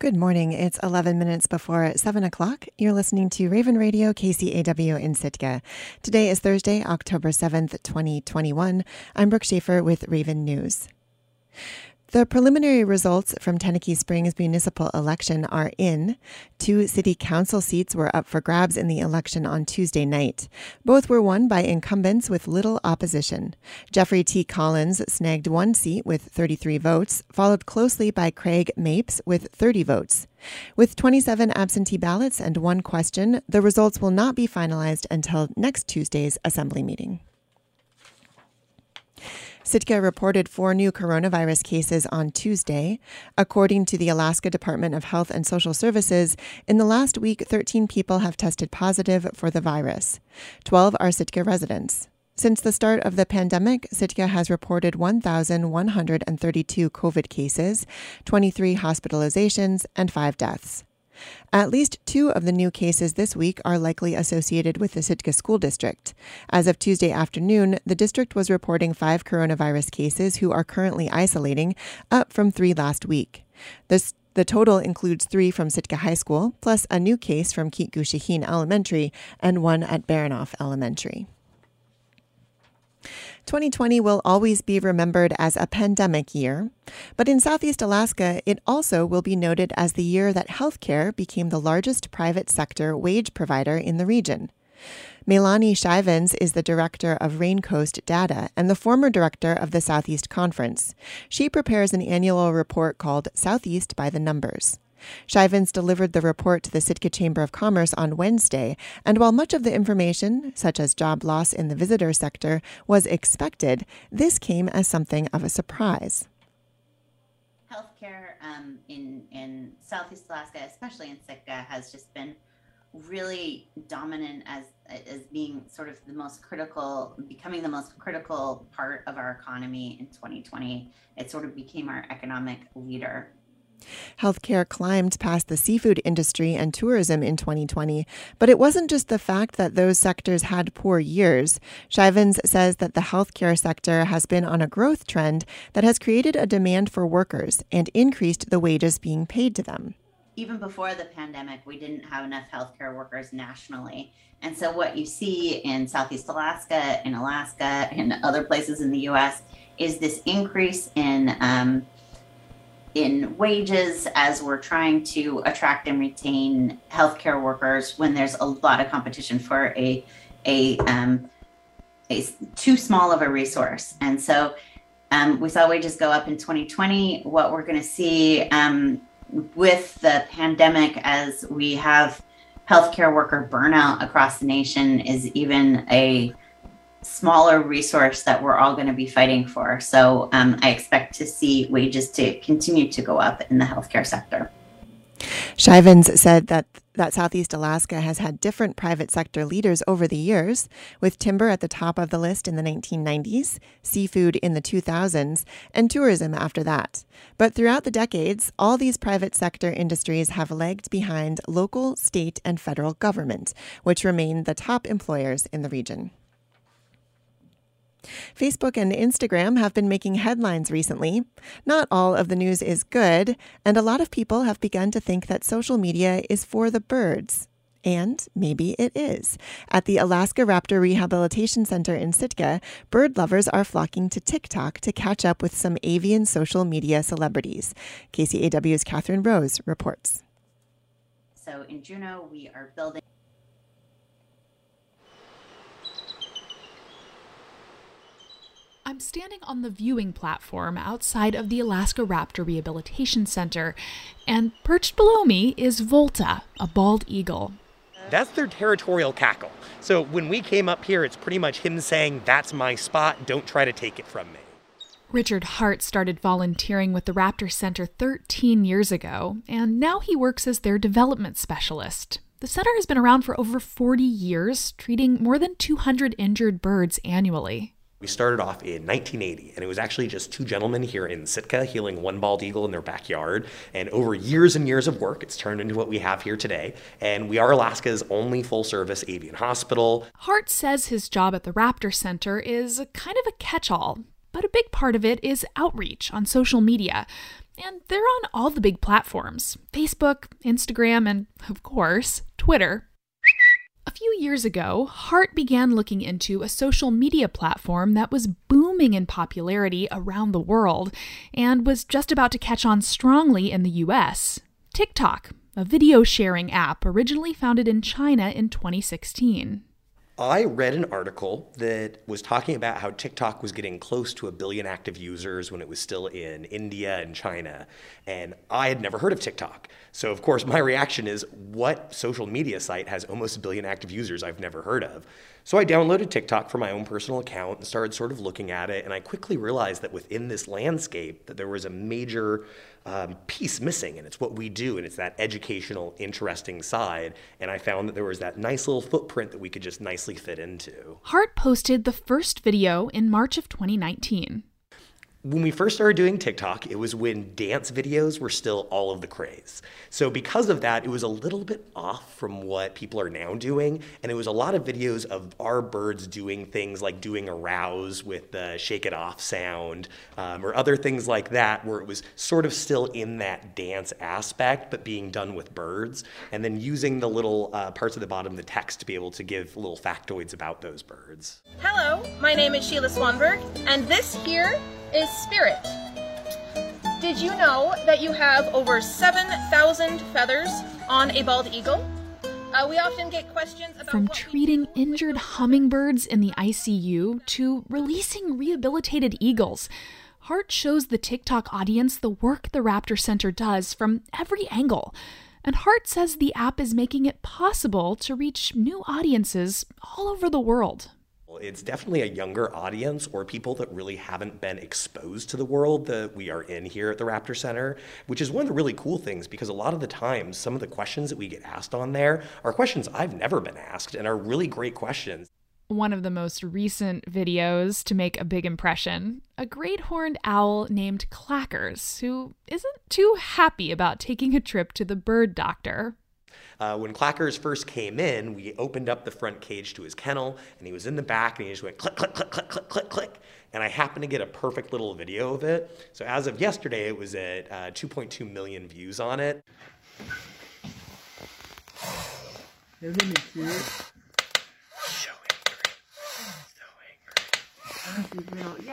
Good morning. It's 11 minutes before 7 o'clock. You're listening to Raven Radio KCAW in Sitka. Today is Thursday, October 7th, 2021. I'm Brooke Schaefer with Raven News. The preliminary results from Tenakee Springs municipal election are in. Two city council seats were up for grabs in the election on Tuesday night. Both were won by incumbents with little opposition. Jeffrey T. Collins snagged one seat with 33 votes, followed closely by Craig Mapes with 30 votes. With 27 absentee ballots and one question, the results will not be finalized until next Tuesday's assembly meeting. Sitka reported four new coronavirus cases on Tuesday. According to the Alaska Department of Health and Social Services, in the last week, 13 people have tested positive for the virus. 12 are Sitka residents. Since the start of the pandemic, Sitka has reported 1,132 COVID cases, 23 hospitalizations, and 5 deaths. At least two of the new cases this week are likely associated with the Sitka School District. As of Tuesday afternoon, the district was reporting five coronavirus cases who are currently isolating, up from three last week. This the total includes three from Sitka High School, plus a new case from Keet Elementary and one at Baranof Elementary. 2020 will always be remembered as a pandemic year, but in Southeast Alaska, it also will be noted as the year that healthcare became the largest private sector wage provider in the region. Meilani Schijvens is the director of Raincoast Data and the former director of the Southeast Conference. She prepares an annual report called Southeast by the Numbers. Schijvens delivered the report to the Sitka Chamber of Commerce on Wednesday, and while much of the information, such as job loss in the visitor sector, was expected, this came as something of a surprise. Healthcare um, in in Southeast Alaska, especially in Sitka, has just been really dominant as as being sort of the most critical, becoming the most critical part of our economy in 2020. It sort of became our economic leader Healthcare climbed past the seafood industry and tourism in 2020, but it wasn't just the fact that those sectors had poor years. Schijvens says that the healthcare sector has been on a growth trend that has created a demand for workers and increased the wages being paid to them. Even before the pandemic, we didn't have enough healthcare workers nationally. And so, what you see in Southeast Alaska, in Alaska, and other places in the US is this increase in um, in wages as we're trying to attract and retain healthcare workers when there's a lot of competition for a a um, a too small of a resource. And so um, we saw wages go up in 2020. What we're going to see um, with the pandemic as we have healthcare worker burnout across the nation is even a smaller resource that we're all going to be fighting for. So um, I expect to see wages to continue to go up in the healthcare sector. Schijvens said that that Southeast Alaska has had different private sector leaders over the years, with timber at the top of the list in the 1990s, seafood in the 2000s, and tourism after that. But throughout the decades, all these private sector industries have lagged behind local, state, and federal government, which remain the top employers in the region. Facebook and Instagram have been making headlines recently. Not all of the news is good, and a lot of people have begun to think that social media is for the birds. And maybe it is. At the Alaska Raptor Rehabilitation Center in Sitka, bird lovers are flocking to TikTok to catch up with some avian social media celebrities. KCAW's Catherine Rose reports. So in Juneau, we are building. I'm standing on the viewing platform outside of the Alaska Raptor Rehabilitation Center, and perched below me is Volta, a bald eagle. That's their territorial cackle. So when we came up here, it's pretty much him saying, That's my spot, don't try to take it from me. Richard Hart started volunteering with the Raptor Center 13 years ago, and now he works as their development specialist. The center has been around for over 40 years, treating more than 200 injured birds annually. We started off in 1980, and it was actually just two gentlemen here in Sitka healing one bald eagle in their backyard. And over years and years of work, it's turned into what we have here today. And we are Alaska's only full service avian hospital. Hart says his job at the Raptor Center is kind of a catch all, but a big part of it is outreach on social media and they're on all the big platforms Facebook, Instagram, and, of course, Twitter. A few years ago, Hart began looking into a social media platform that was booming in popularity around the world and was just about to catch on strongly in the US TikTok, a video sharing app originally founded in China in 2016. I read an article that was talking about how TikTok was getting close to a billion active users when it was still in India and China. And I had never heard of TikTok. So, of course, my reaction is what social media site has almost a billion active users I've never heard of? So I downloaded TikTok for my own personal account and started sort of looking at it. And I quickly realized that within this landscape, that there was a major um, piece missing, and it's what we do, and it's that educational, interesting side. And I found that there was that nice little footprint that we could just nicely fit into. Hart posted the first video in March of 2019 when we first started doing TikTok, it was when dance videos were still all of the craze. So, because of that, it was a little bit off from what people are now doing. And it was a lot of videos of our birds doing things like doing a rouse with the shake it off sound um, or other things like that, where it was sort of still in that dance aspect, but being done with birds. And then using the little uh, parts at the bottom of the text to be able to give little factoids about those birds. Hello, my name is Sheila Swanberg, and this here is spirit. Did you know that you have over 7,000 feathers on a bald eagle? Uh, we often get questions about From treating injured hummingbirds in the ICU to releasing rehabilitated eagles, Hart shows the TikTok audience the work the Raptor Center does from every angle. And Hart says the app is making it possible to reach new audiences all over the world. It's definitely a younger audience or people that really haven't been exposed to the world that we are in here at the Raptor Center, which is one of the really cool things because a lot of the times, some of the questions that we get asked on there are questions I've never been asked and are really great questions. One of the most recent videos to make a big impression a great horned owl named Clackers, who isn't too happy about taking a trip to the bird doctor. Uh, when Clackers first came in, we opened up the front cage to his kennel, and he was in the back, and he just went click, click, click, click, click, click, click. And I happened to get a perfect little video of it. So as of yesterday, it was at uh, 2.2 million views on it. Isn't it cute?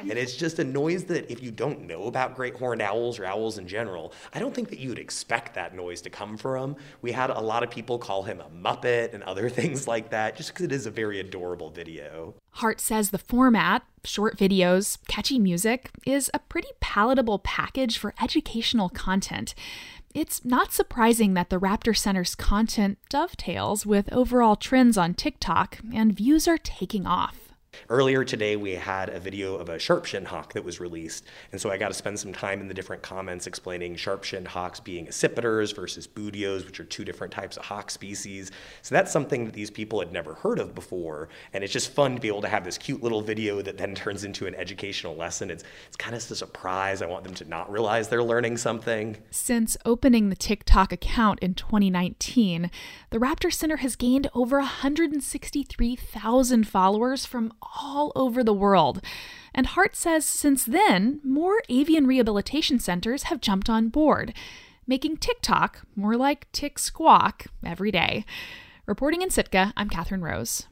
And it's just a noise that if you don't know about great horned owls or owls in general, I don't think that you would expect that noise to come from. We had a lot of people call him a Muppet and other things like that, just because it is a very adorable video. Hart says the format, short videos, catchy music, is a pretty palatable package for educational content. It's not surprising that the Raptor Center's content dovetails with overall trends on TikTok, and views are taking off. Earlier today, we had a video of a sharp-shinned hawk that was released, and so I got to spend some time in the different comments explaining sharp-shinned hawks being accipiters versus buteos, which are two different types of hawk species. So that's something that these people had never heard of before, and it's just fun to be able to have this cute little video that then turns into an educational lesson. It's it's kind of a surprise. I want them to not realize they're learning something. Since opening the TikTok account in 2019, the Raptor Center has gained over 163,000 followers from all over the world. And Hart says since then, more avian rehabilitation centers have jumped on board, making TikTok more like Tick Squawk every day. Reporting in Sitka, I'm Catherine Rose.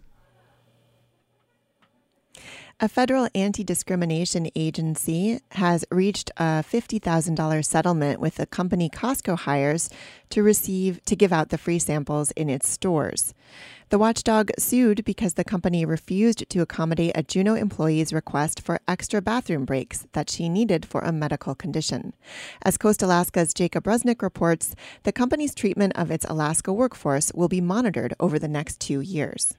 A federal anti discrimination agency has reached a $50,000 settlement with the company Costco hires to receive to give out the free samples in its stores. The watchdog sued because the company refused to accommodate a Juneau employee's request for extra bathroom breaks that she needed for a medical condition. As Coast Alaska's Jacob Resneck reports, the company's treatment of its Alaska workforce will be monitored over the next two years.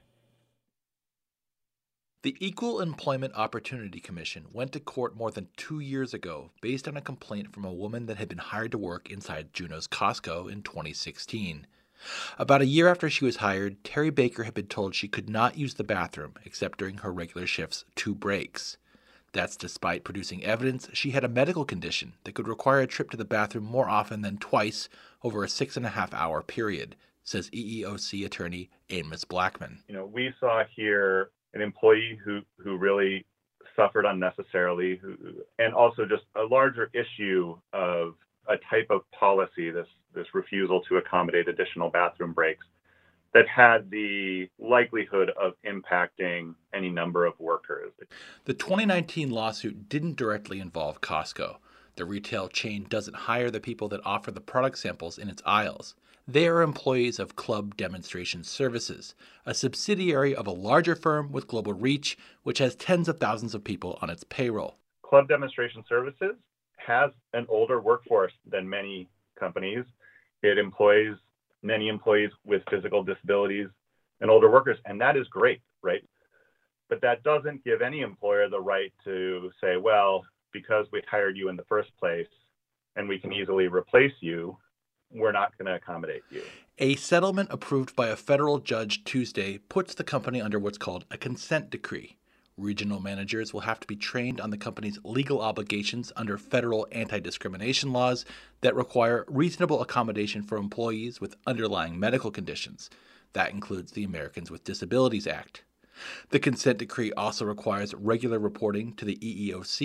The Equal Employment Opportunity Commission went to court more than two years ago based on a complaint from a woman that had been hired to work inside Juneau's Costco in 2016. About a year after she was hired, Terry Baker had been told she could not use the bathroom except during her regular shift's two breaks. That's despite producing evidence she had a medical condition that could require a trip to the bathroom more often than twice over a six and a half hour period, says EEOC attorney Amos Blackman. You know, we saw here an employee who who really suffered unnecessarily, who, and also just a larger issue of a type of policy, this, this refusal to accommodate additional bathroom breaks, that had the likelihood of impacting any number of workers. The 2019 lawsuit didn't directly involve Costco. The retail chain doesn't hire the people that offer the product samples in its aisles. They are employees of Club Demonstration Services, a subsidiary of a larger firm with global reach, which has tens of thousands of people on its payroll. Club Demonstration Services has an older workforce than many companies. It employs many employees with physical disabilities and older workers, and that is great, right? But that doesn't give any employer the right to say, well, because we hired you in the first place and we can easily replace you, we're not going to accommodate you. A settlement approved by a federal judge Tuesday puts the company under what's called a consent decree. Regional managers will have to be trained on the company's legal obligations under federal anti discrimination laws that require reasonable accommodation for employees with underlying medical conditions. That includes the Americans with Disabilities Act. The consent decree also requires regular reporting to the EEOC